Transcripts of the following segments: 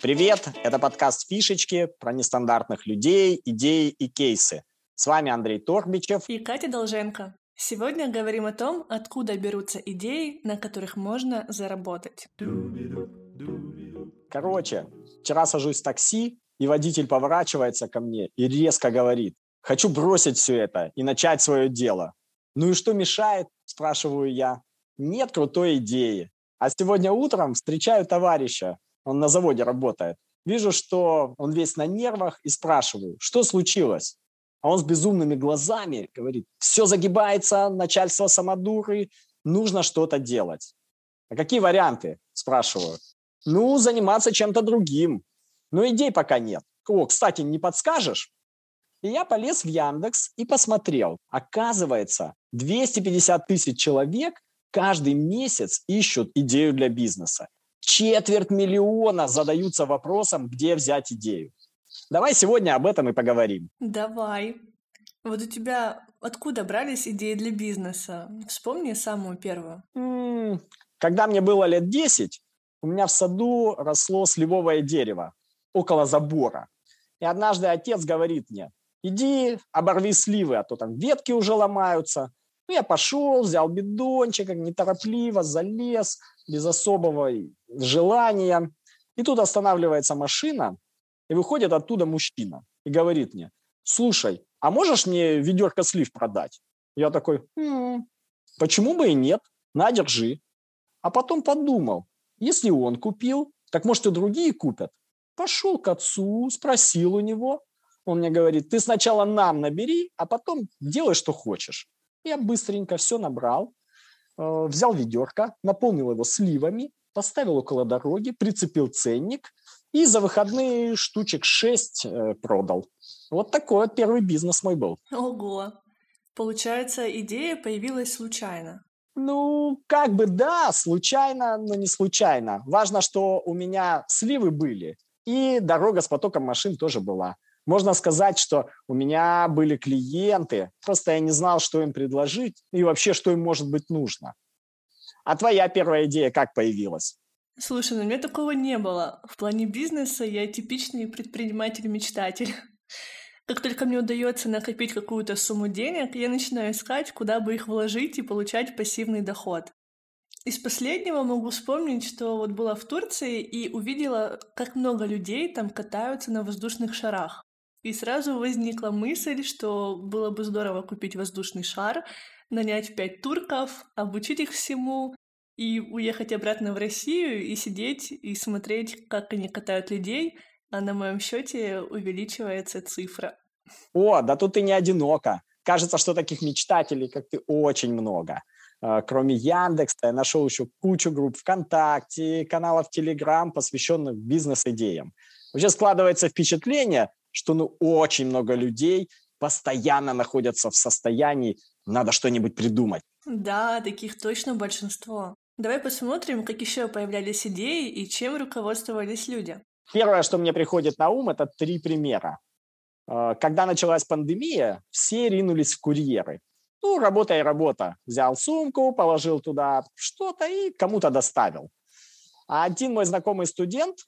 Привет, это подкаст «Фишечки» про нестандартных людей, идеи и кейсы. С вами Андрей Торбичев и Катя Долженко. Сегодня говорим о том, откуда берутся идеи, на которых можно заработать. Короче, вчера сажусь в такси, и водитель поворачивается ко мне и резко говорит, хочу бросить все это и начать свое дело. Ну и что мешает, спрашиваю я. Нет крутой идеи. А сегодня утром встречаю товарища, он на заводе работает. Вижу, что он весь на нервах и спрашиваю, что случилось? А он с безумными глазами говорит, все загибается, начальство самодуры, нужно что-то делать. А какие варианты? Спрашиваю. Ну, заниматься чем-то другим. Но идей пока нет. О, кстати, не подскажешь? И я полез в Яндекс и посмотрел. Оказывается, 250 тысяч человек каждый месяц ищут идею для бизнеса. Четверть миллиона задаются вопросом, где взять идею. Давай сегодня об этом и поговорим. Давай. Вот у тебя откуда брались идеи для бизнеса? Вспомни самую первую. Когда мне было лет 10, у меня в саду росло сливовое дерево около забора. И однажды отец говорит мне, иди оборви сливы, а то там ветки уже ломаются. Ну, я пошел, взял бидончик, неторопливо залез, без особого желания. И тут останавливается машина, и выходит оттуда мужчина и говорит мне, слушай, а можешь мне ведерко слив продать? Я такой, м-м, почему бы и нет, на, держи. А потом подумал, если он купил, так может и другие купят. Пошел к отцу, спросил у него. Он мне говорит, ты сначала нам набери, а потом делай, что хочешь. Я быстренько все набрал, э, взял ведерко, наполнил его сливами, поставил около дороги, прицепил ценник и за выходные штучек 6 э, продал. Вот такой вот первый бизнес мой был. Ого! Получается, идея появилась случайно. Ну, как бы да, случайно, но не случайно. Важно, что у меня сливы были, и дорога с потоком машин тоже была. Можно сказать, что у меня были клиенты, просто я не знал, что им предложить и вообще, что им может быть нужно. А твоя первая идея как появилась? Слушай, ну у меня такого не было. В плане бизнеса я типичный предприниматель-мечтатель. Как только мне удается накопить какую-то сумму денег, я начинаю искать, куда бы их вложить и получать пассивный доход. Из последнего могу вспомнить, что вот была в Турции и увидела, как много людей там катаются на воздушных шарах. И сразу возникла мысль, что было бы здорово купить воздушный шар, нанять пять турков, обучить их всему и уехать обратно в Россию и сидеть и смотреть, как они катают людей, а на моем счете увеличивается цифра. О, да тут ты не одинока. Кажется, что таких мечтателей, как ты, очень много. А, кроме Яндекса, я нашел еще кучу групп ВКонтакте, каналов Телеграм, посвященных бизнес-идеям. Вообще складывается впечатление, что ну очень много людей постоянно находятся в состоянии «надо что-нибудь придумать». Да, таких точно большинство. Давай посмотрим, как еще появлялись идеи и чем руководствовались люди. Первое, что мне приходит на ум, это три примера. А, когда началась пандемия, все ринулись в курьеры. Ну, работа и работа. Взял сумку, положил туда что-то и кому-то доставил. А один мой знакомый студент,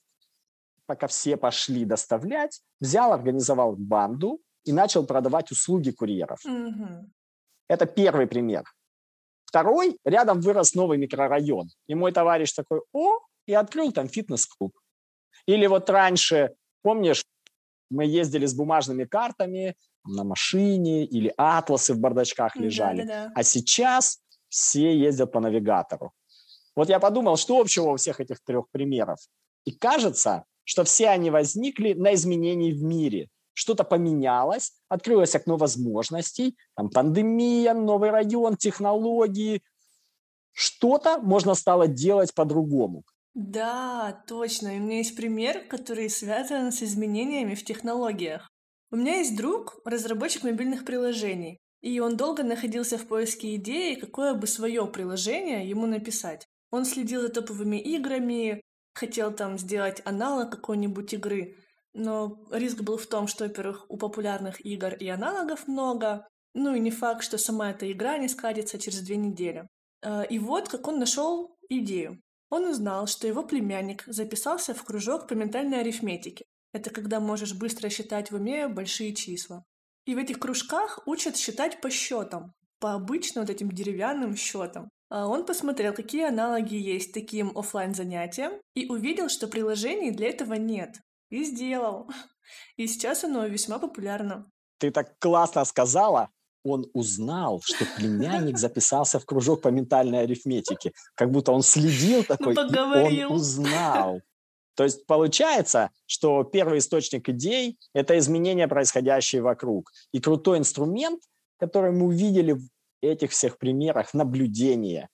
пока все пошли доставлять, взял, организовал банду и начал продавать услуги курьеров. Угу. Это первый пример. Второй, рядом вырос новый микрорайон. И мой товарищ такой, о, и открыл там фитнес-клуб. Или вот раньше, помнишь, мы ездили с бумажными картами на машине, или атласы в бардачках лежали. Да, да, да. А сейчас все ездят по навигатору. Вот я подумал, что общего у всех этих трех примеров. И кажется, что все они возникли на изменении в мире. Что-то поменялось, открылось окно возможностей, там пандемия, новый район, технологии. Что-то можно стало делать по-другому. Да, точно. И у меня есть пример, который связан с изменениями в технологиях. У меня есть друг, разработчик мобильных приложений, и он долго находился в поиске идеи, какое бы свое приложение ему написать. Он следил за топовыми играми, хотел там сделать аналог какой-нибудь игры, но риск был в том, что, во-первых, у популярных игр и аналогов много, ну и не факт, что сама эта игра не скатится через две недели. Э, и вот как он нашел идею. Он узнал, что его племянник записался в кружок по ментальной арифметике. Это когда можешь быстро считать в уме большие числа. И в этих кружках учат считать по счетам, по обычным вот этим деревянным счетам. А он посмотрел, какие аналоги есть таким офлайн занятиям и увидел, что приложений для этого нет. И сделал. И сейчас оно весьма популярно. Ты так классно сказала, он узнал, что племянник записался в кружок по ментальной арифметике. Как будто он следил такой, ну, и он узнал. То есть получается, что первый источник идей – это изменения, происходящие вокруг. И крутой инструмент, который мы увидели этих всех примерах – наблюдение.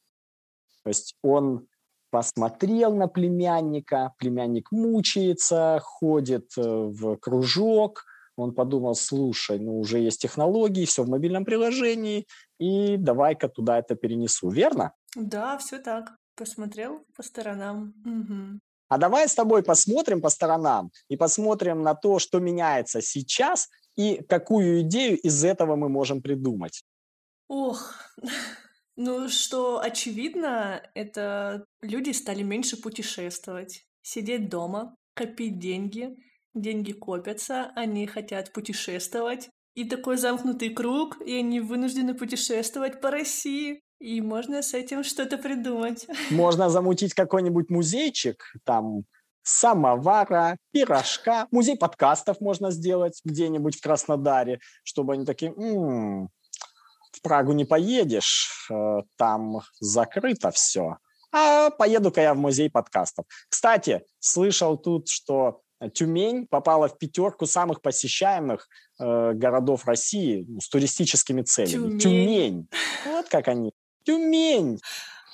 То есть он посмотрел на племянника, племянник мучается, ходит э, в кружок – он подумал, слушай, ну уже есть технологии, все в мобильном приложении, и давай-ка туда это перенесу, верно? Да, все так. Посмотрел по сторонам. Угу. А давай с тобой посмотрим по сторонам и посмотрим на то, что меняется сейчас и какую идею из этого мы можем придумать. Ох, ну что очевидно, это люди стали меньше путешествовать, сидеть дома, копить деньги, деньги копятся, они хотят путешествовать. И такой замкнутый круг, и они вынуждены путешествовать по России. И можно с этим что-то придумать. Можно замутить какой-нибудь музейчик, там самовара, пирожка. Музей подкастов можно сделать где-нибудь в Краснодаре, чтобы они такие, м-м, в Прагу не поедешь, э, там закрыто все. А поеду-ка я в музей подкастов. Кстати, слышал тут, что Тюмень попала в пятерку самых посещаемых э, городов России ну, с туристическими целями. Тюмень. Тюмень. Вот как они. Тюмень.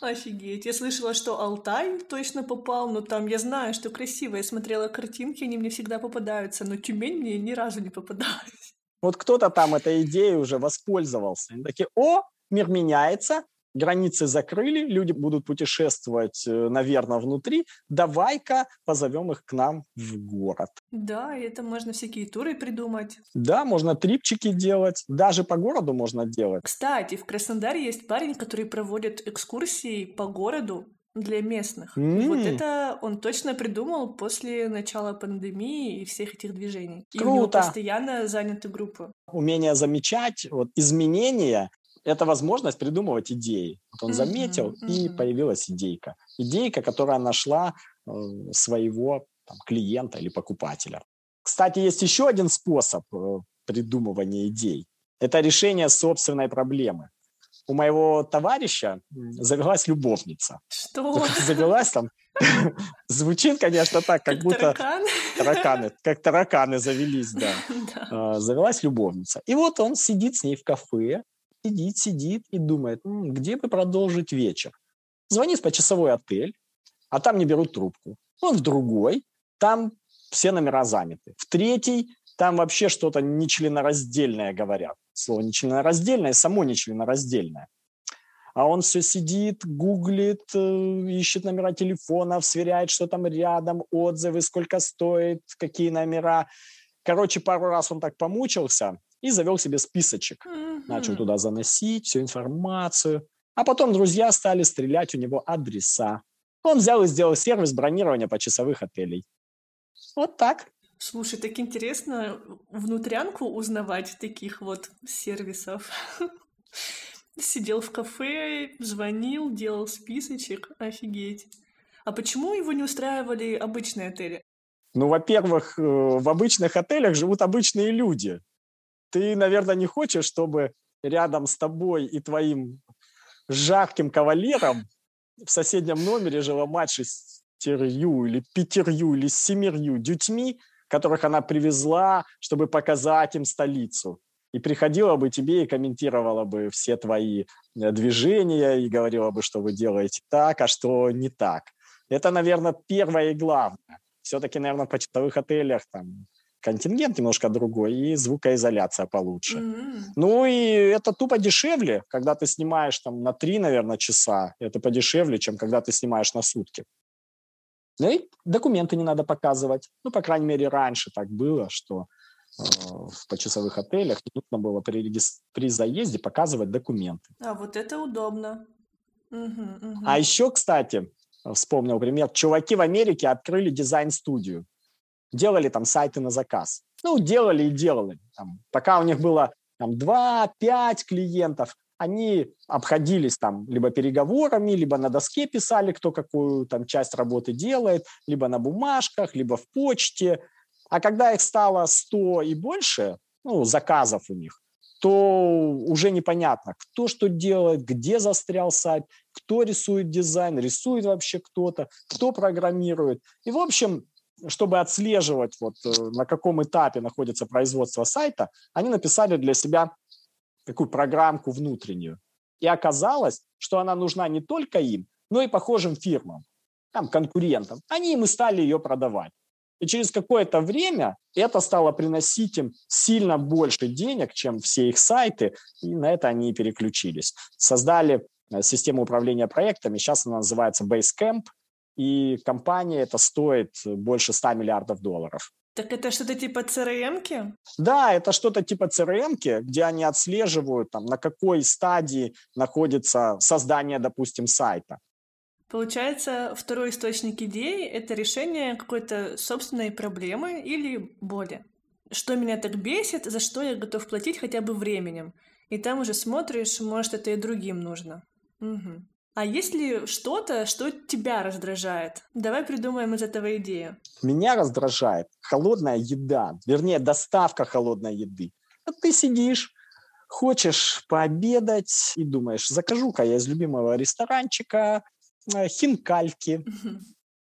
Офигеть. Я слышала, что Алтай точно попал, но там я знаю, что красиво. Я смотрела картинки, они мне всегда попадаются, но Тюмень мне ни разу не попадалась. Вот кто-то там этой идеей уже воспользовался. Они такие, о, мир меняется, границы закрыли, люди будут путешествовать, э, наверное, внутри, давай-ка позовем их к нам в город. Да, и это можно всякие туры придумать. Да, можно трипчики делать, даже по городу можно делать. Кстати, в Краснодаре есть парень, который проводит экскурсии по городу для местных. Mm. Вот это он точно придумал после начала пандемии и всех этих движений. Круто. И у него постоянно заняты группы. Умение замечать вот, изменения это возможность придумывать идеи. Вот он заметил, mm-hmm, и появилась идейка. Идейка, которая нашла э, своего там, клиента или покупателя. Кстати, есть еще один способ э, придумывания идей. Это решение собственной проблемы. У моего товарища завелась любовница. Что? Завелась там. Звучит, конечно, так, как, как будто... Тараканы? Тараканы. Как тараканы завелись, да. да. Завелась любовница. И вот он сидит с ней в кафе, сидит, сидит и думает, М, где бы продолжить вечер. Звонит по часовой отель, а там не берут трубку. Он в другой, там все номера заняты. В третий, там вообще что-то нечленораздельное говорят. Слово нечленораздельное, само нечленораздельное. А он все сидит, гуглит, э, ищет номера телефонов, сверяет, что там рядом, отзывы, сколько стоит, какие номера. Короче, пару раз он так помучился, и завел себе списочек. Mm-hmm. Начал туда заносить всю информацию. А потом друзья стали стрелять у него адреса. Он взял и сделал сервис бронирования почасовых отелей. Вот так. Слушай, так интересно внутрянку узнавать таких вот сервисов. Сидел в кафе, звонил, делал списочек. Офигеть. А почему его не устраивали обычные отели? Ну, во-первых, э, в обычных отелях живут обычные люди ты, наверное, не хочешь, чтобы рядом с тобой и твоим жарким кавалером в соседнем номере жила мать шестерью или пятерью или семерью детьми, которых она привезла, чтобы показать им столицу. И приходила бы тебе и комментировала бы все твои э, движения и говорила бы, что вы делаете так, а что не так. Это, наверное, первое и главное. Все-таки, наверное, в почтовых отелях там контингент немножко другой и звукоизоляция получше. Mm-hmm. Ну и это тупо дешевле, когда ты снимаешь там на три, наверное, часа. Это подешевле, чем когда ты снимаешь на сутки. Ну и документы не надо показывать. Ну, по крайней мере, раньше так было, что э, в почасовых отелях нужно было при, при заезде показывать документы. А вот это удобно. Угу, угу. А еще, кстати, вспомнил пример. Чуваки в Америке открыли дизайн-студию. Делали там сайты на заказ. Ну, делали и делали. Там, пока у них было там 2-5 клиентов, они обходились там либо переговорами, либо на доске писали, кто какую там часть работы делает, либо на бумажках, либо в почте. А когда их стало 100 и больше, ну, заказов у них, то уже непонятно, кто что делает, где застрял сайт, кто рисует дизайн, рисует вообще кто-то, кто программирует. И, в общем, чтобы отслеживать, вот, э, на каком этапе находится производство сайта, они написали для себя такую программку внутреннюю. И оказалось, что она нужна не только им, но и похожим фирмам, там, конкурентам. Они им и стали ее продавать. И через какое-то время это стало приносить им сильно больше денег, чем все их сайты, и на это они и переключились. Создали э, систему управления проектами, сейчас она называется Basecamp, и компания это стоит больше 100 миллиардов долларов. Так это что-то типа CRM-ки? Да, это что-то типа CRM-ки, где они отслеживают, там, на какой стадии находится создание, допустим, сайта. Получается, второй источник идеи — это решение какой-то собственной проблемы или боли. Что меня так бесит, за что я готов платить хотя бы временем. И там уже смотришь, может, это и другим нужно. Угу. А есть ли что-то, что тебя раздражает? Давай придумаем из этого идею. Меня раздражает холодная еда, вернее, доставка холодной еды. А ты сидишь, хочешь пообедать и думаешь, закажу-ка я из любимого ресторанчика э, хинкальки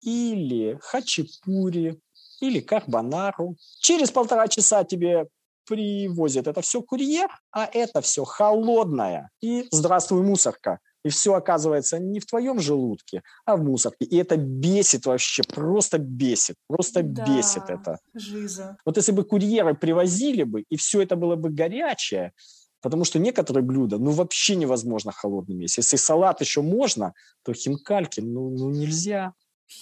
или хачапури или карбонару. Через полтора часа тебе привозят это все курьер, а это все холодное. И здравствуй, мусорка и все оказывается не в твоем желудке, а в мусорке. И это бесит вообще, просто бесит, просто да, бесит это. Жиза. Вот если бы курьеры привозили бы, и все это было бы горячее, потому что некоторые блюда, ну, вообще невозможно холодными есть. Если салат еще можно, то хинкальки, ну, ну нельзя.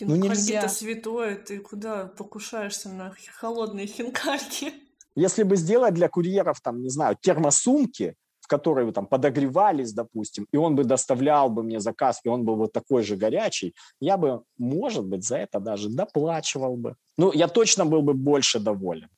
Ну, нельзя. это святое, ты куда покушаешься на холодные хинкальки? Если бы сделать для курьеров, там, не знаю, термосумки, в которой там подогревались, допустим, и он бы доставлял бы мне заказ, и он был вот такой же горячий, я бы, может быть, за это даже доплачивал бы. Ну, я точно был бы больше доволен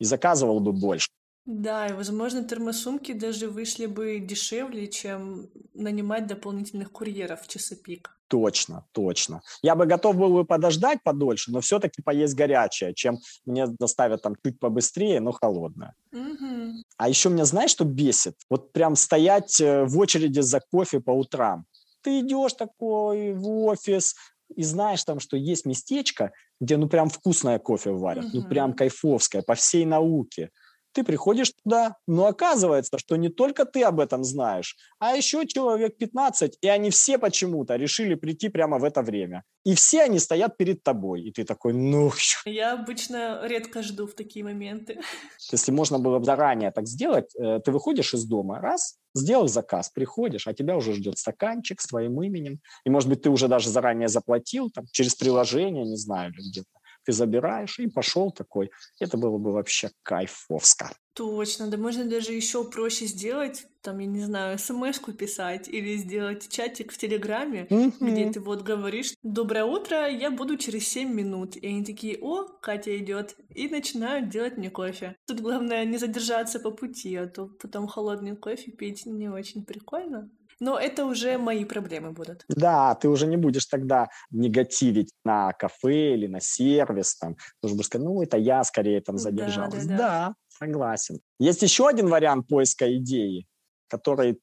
и заказывал бы больше. Да, и, возможно, термосумки даже вышли бы дешевле, чем нанимать дополнительных курьеров в часы пик. Точно, точно. Я бы готов был бы подождать подольше, но все-таки поесть горячее, чем мне доставят там чуть побыстрее, но холодное. Угу. А еще меня знаешь, что бесит? Вот прям стоять э, в очереди за кофе по утрам. Ты идешь такой в офис, и знаешь там, что есть местечко, где ну прям вкусное кофе варят, угу. ну прям кайфовское, по всей науке ты приходишь туда, но оказывается, что не только ты об этом знаешь, а еще человек 15, и они все почему-то решили прийти прямо в это время. И все они стоят перед тобой, и ты такой, ну... Я обычно редко жду в такие моменты. Если можно было заранее так сделать, э, ты выходишь из дома, раз, сделал заказ, приходишь, а тебя уже ждет стаканчик с твоим именем, и, может быть, ты уже даже заранее заплатил, там, через приложение, не знаю, или где-то ты забираешь, и пошел такой. Это было бы вообще кайфовско. Точно, да можно даже еще проще сделать, там, я не знаю, смс писать или сделать чатик в Телеграме, mm-hmm. где ты вот говоришь «Доброе утро, я буду через 7 минут». И они такие «О, Катя идет», и начинают делать мне кофе. Тут главное не задержаться по пути, а то потом холодный кофе пить не очень прикольно. Но это уже мои проблемы будут. Да, ты уже не будешь тогда негативить на кафе или на сервис. Там. Ты уже будешь сказать, ну, это я скорее там задержалась. Да, да, да. да, согласен. Есть еще один вариант поиска идеи, который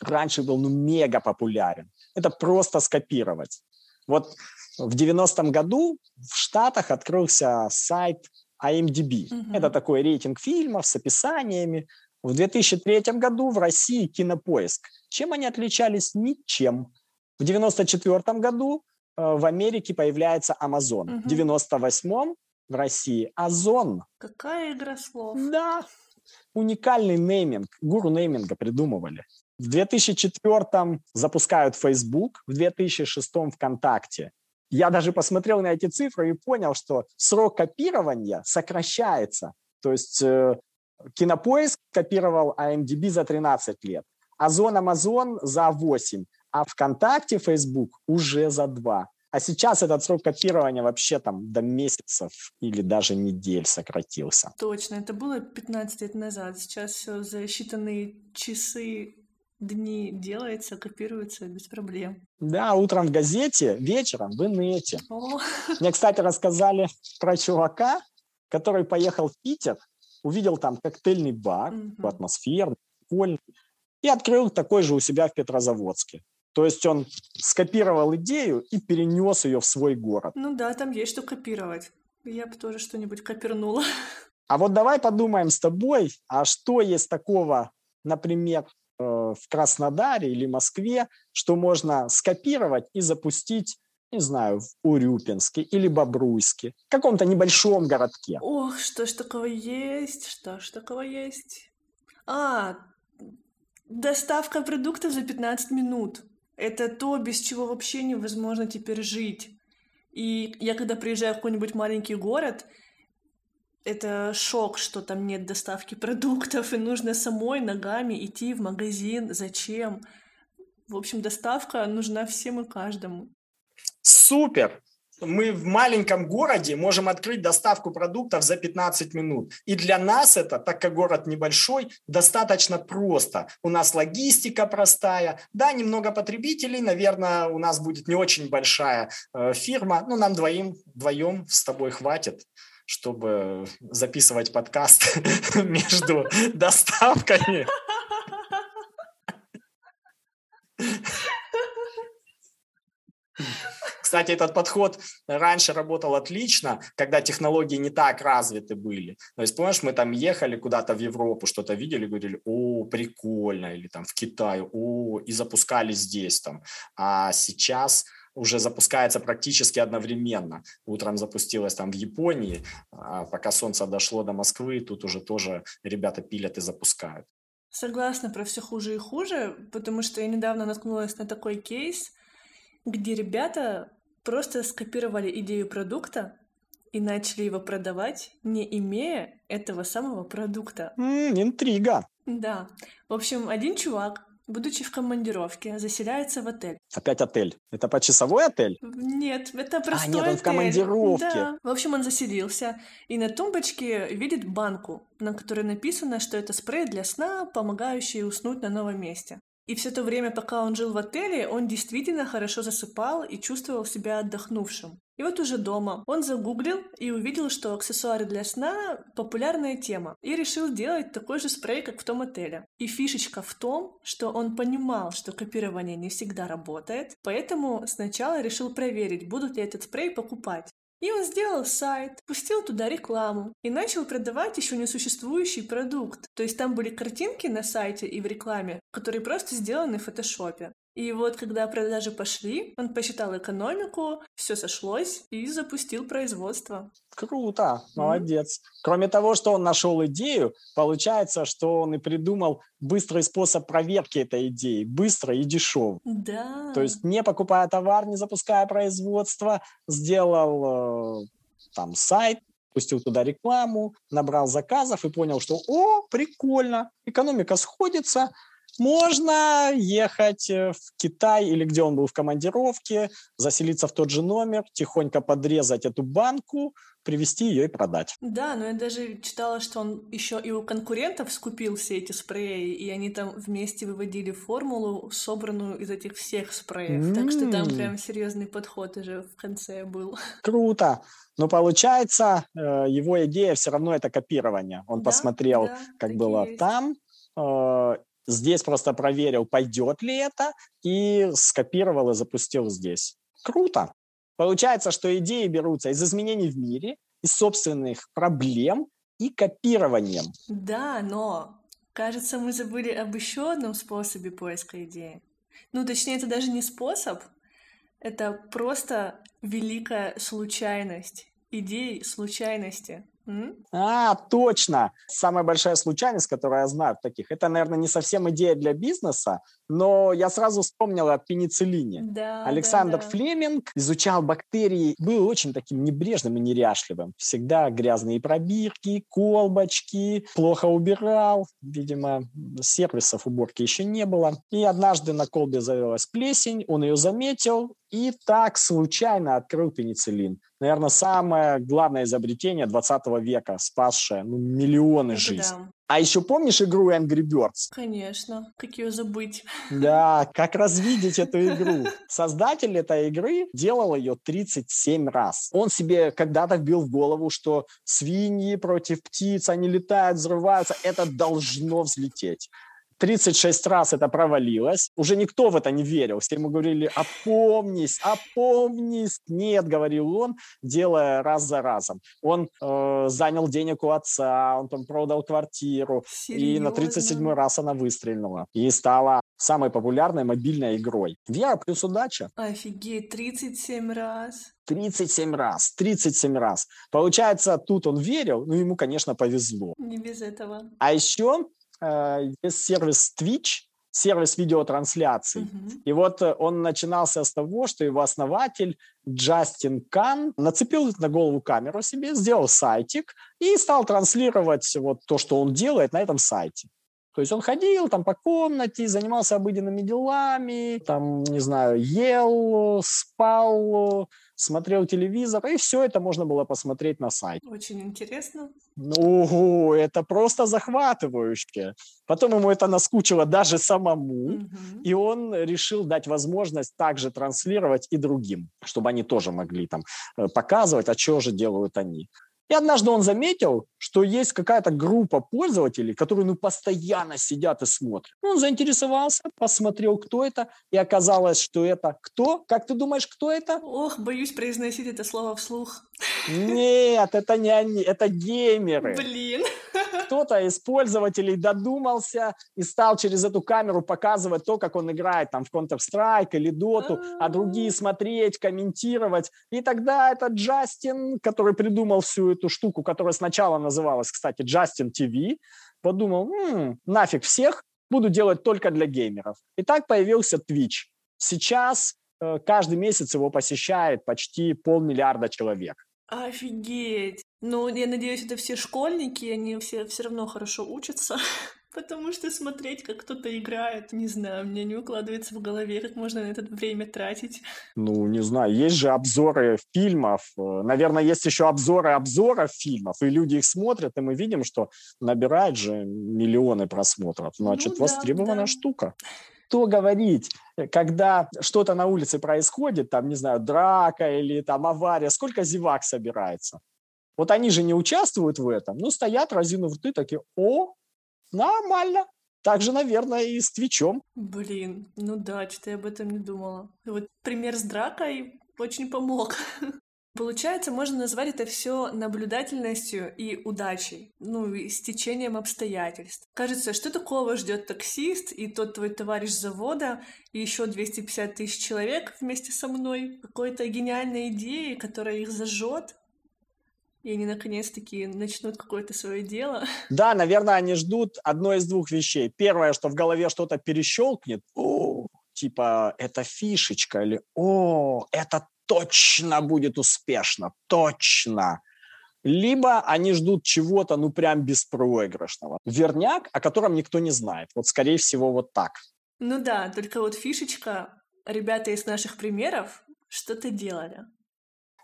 раньше был ну, мега популярен. Это просто скопировать. Вот в 90-м году в Штатах открылся сайт IMDb. Угу. Это такой рейтинг фильмов с описаниями. В 2003 году в России кинопоиск. Чем они отличались? Ничем. В 1994 году э, в Америке появляется Amazon. Угу. В 1998 в России Озон. Какая игра слов. Да. Уникальный нейминг. Гуру нейминга придумывали. В 2004 запускают Facebook, в 2006 ВКонтакте. Я даже посмотрел на эти цифры и понял, что срок копирования сокращается. То есть э, Кинопоиск копировал IMDb за 13 лет, Озон Амазон за 8, а ВКонтакте, Facebook уже за 2. А сейчас этот срок копирования вообще там до месяцев или даже недель сократился. Точно, это было 15 лет назад. Сейчас все за считанные часы дни делается, копируется без проблем. Да, утром в газете, вечером в инете. О. Мне, кстати, рассказали про чувака, который поехал в Питер, увидел там коктейльный бар, mm-hmm. атмосферный, прикольный, и открыл такой же у себя в Петрозаводске. То есть он скопировал идею и перенес ее в свой город. Ну да, там есть что копировать. Я бы тоже что-нибудь копернула. А вот давай подумаем с тобой, а что есть такого, например, э, в Краснодаре или Москве, что можно скопировать и запустить не знаю, в Урюпинске или Бобруйске, каком-то небольшом городке. Ох, что ж такого есть, что ж такого есть. А, доставка продуктов за 15 минут. Это то, без чего вообще невозможно теперь жить. И я когда приезжаю в какой-нибудь маленький город, это шок, что там нет доставки продуктов, и нужно самой ногами идти в магазин. Зачем? В общем, доставка нужна всем и каждому. Супер! мы в маленьком городе можем открыть доставку продуктов за 15 минут. И для нас это, так как город небольшой, достаточно просто. У нас логистика простая. Да, немного потребителей, наверное, у нас будет не очень большая э, фирма, но нам двоим, вдвоем с тобой хватит чтобы записывать подкаст между доставками. Кстати, этот подход раньше работал отлично, когда технологии не так развиты были. То есть, помнишь, мы там ехали куда-то в Европу, что-то видели, говорили, о, прикольно, или там в Китай, о, и запускали здесь там. А сейчас уже запускается практически одновременно. Утром запустилось там в Японии, а пока солнце дошло до Москвы, тут уже тоже ребята пилят и запускают. Согласна про все хуже и хуже, потому что я недавно наткнулась на такой кейс, где ребята просто скопировали идею продукта и начали его продавать, не имея этого самого продукта. Mm, интрига. Да. В общем, один чувак, будучи в командировке, заселяется в отель. Опять отель. Это почасовой отель? Нет, это простой А, нет, он отель. в командировке. Да. В общем, он заселился и на тумбочке видит банку, на которой написано, что это спрей для сна, помогающий уснуть на новом месте. И все то время, пока он жил в отеле, он действительно хорошо засыпал и чувствовал себя отдохнувшим. И вот уже дома он загуглил и увидел, что аксессуары для сна – популярная тема, и решил делать такой же спрей, как в том отеле. И фишечка в том, что он понимал, что копирование не всегда работает, поэтому сначала решил проверить, будут ли этот спрей покупать. И он сделал сайт, пустил туда рекламу и начал продавать еще несуществующий продукт. То есть там были картинки на сайте и в рекламе, которые просто сделаны в фотошопе. И вот когда продажи пошли, он посчитал экономику, все сошлось и запустил производство. Круто, молодец. Mm-hmm. Кроме того, что он нашел идею, получается, что он и придумал быстрый способ проверки этой идеи, быстро и дешево. Да. То есть не покупая товар, не запуская производство, сделал э, там сайт, пустил туда рекламу, набрал заказов и понял, что о, прикольно, экономика сходится, можно ехать э, в Китай или где он был в командировке, заселиться в тот же номер, тихонько подрезать эту банку, привезти ее и продать. Да, но я даже читала, что он еще и у конкурентов скупил все эти спреи, и они там вместе выводили формулу, собранную из этих всех спреев. Mm-hmm. Так что там прям серьезный подход уже в конце был. Круто. Но получается, э, его идея все равно это копирование. Он да, посмотрел, да, как было есть. там, э, Здесь просто проверил, пойдет ли это, и скопировал и запустил здесь. Круто. Получается, что идеи берутся из изменений в мире, из собственных проблем и копированием. Да, но кажется, мы забыли об еще одном способе поиска идеи. Ну, точнее, это даже не способ, это просто великая случайность. Идеи случайности. А, точно. Самая большая случайность, которую я знаю в таких, это, наверное, не совсем идея для бизнеса, но я сразу вспомнил о пенициллине. Да, Александр да, да. Флеминг изучал бактерии, был очень таким небрежным и неряшливым. Всегда грязные пробирки, колбочки, плохо убирал. Видимо, сервисов уборки еще не было. И однажды на колбе завелась плесень, он ее заметил и так случайно открыл пенициллин. Наверное, самое главное изобретение 20 века, спасшее ну, миллионы Это жизней. да. А еще помнишь игру Angry Birds? Конечно, как ее забыть. Да, как развидеть эту игру? Создатель этой игры делал ее 37 раз. Он себе когда-то вбил в голову, что свиньи против птиц, они летают, взрываются, это должно взлететь. 36 раз это провалилось. Уже никто в это не верил. Все ему говорили, опомнись, опомнись. Нет, говорил он, делая раз за разом. Он э, занял денег у отца, он там продал квартиру. И на 37 Серьезно? раз она выстрелила. И стала самой популярной мобильной игрой. Вера плюс удача. Офигеть, 37 раз. 37 раз, 37 раз. Получается, тут он верил, ну, ему, конечно, повезло. Не без этого. А еще есть сервис Twitch, сервис видеотрансляций. Мгм. И вот э, он начинался с того, что его основатель Джастин Кан нацепил на голову камеру себе, сделал сайтик и стал транслировать вот то, что он делает на этом сайте. То есть он ходил там по комнате, занимался обыденными делами, там, не знаю, ел, спал, смотрел телевизор, и все это можно было посмотреть на сайте. Очень интересно. Ну, это просто захватывающе. Потом ему это наскучило даже самому. Мгм. И он решил дать возможность также транслировать и другим, чтобы они тоже могли там э, показывать, а что же делают они. И однажды он заметил, что есть какая-то группа пользователей, которые ну, постоянно сидят и смотрят. Он заинтересовался, посмотрел, кто это, и оказалось, что это кто? Как ты думаешь, кто это? Ох, боюсь произносить это слово вслух. Нет, это не они, это геймеры. Блин. Кто-то из пользователей додумался и стал через эту камеру показывать то, как он играет там в Counter-Strike или Dota, а другие смотреть, комментировать. И тогда этот Джастин, который придумал всю эту штуку, которая сначала называлась, кстати, Джастин ТВ, подумал, «М, нафиг всех, буду делать только для геймеров. И так появился Twitch. Сейчас э, каждый месяц его посещает почти полмиллиарда человек. Офигеть. Ну, я надеюсь, это все школьники, они все все равно хорошо учатся. Потому что смотреть, как кто-то играет, не знаю, мне не укладывается в голове, как можно на это время тратить. Ну, не знаю, есть же обзоры фильмов. э, Наверное, есть еще обзоры обзоров фильмов, и люди их смотрят, и мы видим, что набирает же миллионы просмотров. Значит, Ну да, востребованная да. штука. Что говорить, когда что-то на улице происходит, там, не знаю, драка или там авария, сколько зевак собирается? Вот они же не участвуют в этом, ну, стоят, разинув рты, такие, о, нормально. Так же, наверное, и с Твичом. Блин, ну да, что-то я об этом не думала. Вот пример с дракой очень помог. Получается, можно назвать это все наблюдательностью и удачей, ну и стечением обстоятельств. Кажется, что такого ждет таксист и тот твой товарищ завода и еще 250 тысяч человек вместе со мной? Какой-то гениальной идеи, которая их зажжет, и они наконец-таки начнут какое-то свое дело. Да, наверное, они ждут одной из двух вещей. Первое, что в голове что-то перещелкнет. О, типа, это фишечка. Или, о, это точно будет успешно. Точно. Либо они ждут чего-то, ну, прям беспроигрышного. Верняк, о котором никто не знает. Вот, скорее всего, вот так. Ну да, только вот фишечка, ребята из наших примеров что-то делали.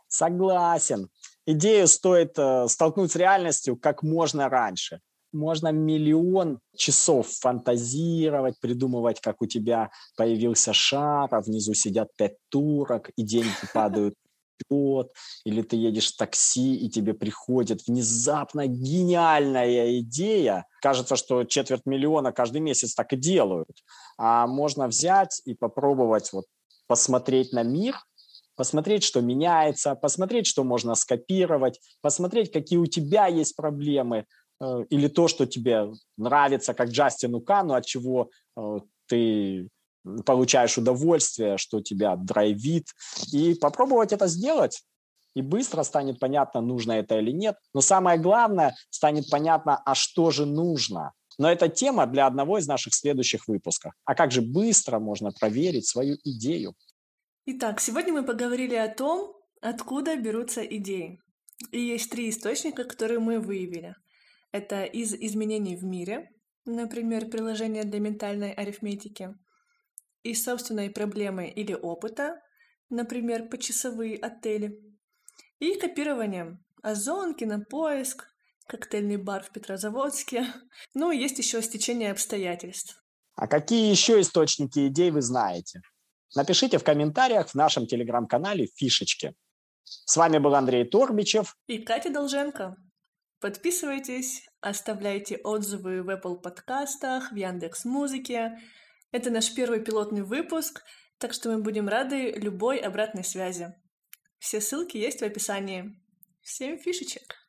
Согласен. Идею стоит э, столкнуть с реальностью как можно раньше. Можно миллион часов фантазировать, придумывать, как у тебя появился шар, а внизу сидят пять турок, и деньги падают вперед, или ты едешь в такси, и тебе приходит внезапно гениальная идея. Кажется, что четверть миллиона каждый месяц так и делают. А можно взять и попробовать вот посмотреть на мир, посмотреть, что меняется, посмотреть, что можно скопировать, посмотреть, какие у тебя есть проблемы, или то, что тебе нравится, как Джастину Кану, от чего э, ты получаешь удовольствие, что тебя драйвит, и попробовать это сделать. И быстро станет понятно, нужно это или нет. Но самое главное, станет понятно, а что же нужно. Но это тема для одного из наших следующих выпусков. А как же быстро можно проверить свою идею? Итак, сегодня мы поговорили о том, откуда берутся идеи. И есть три источника, которые мы выявили. Это из изменений в мире, например, приложение для ментальной арифметики, из собственной проблемы или опыта, например, почасовые отели, и копирование Озон, Кинопоиск, коктейльный бар в Петрозаводске. Ну, есть еще стечение обстоятельств. А какие еще источники идей вы знаете? Напишите в комментариях в нашем телеграм-канале «Фишечки». С вами был Андрей Торбичев и Катя Долженко. Подписывайтесь, оставляйте отзывы в Apple подкастах, в Яндекс Музыке. Это наш первый пилотный выпуск, так что мы будем рады любой обратной связи. Все ссылки есть в описании. Всем фишечек!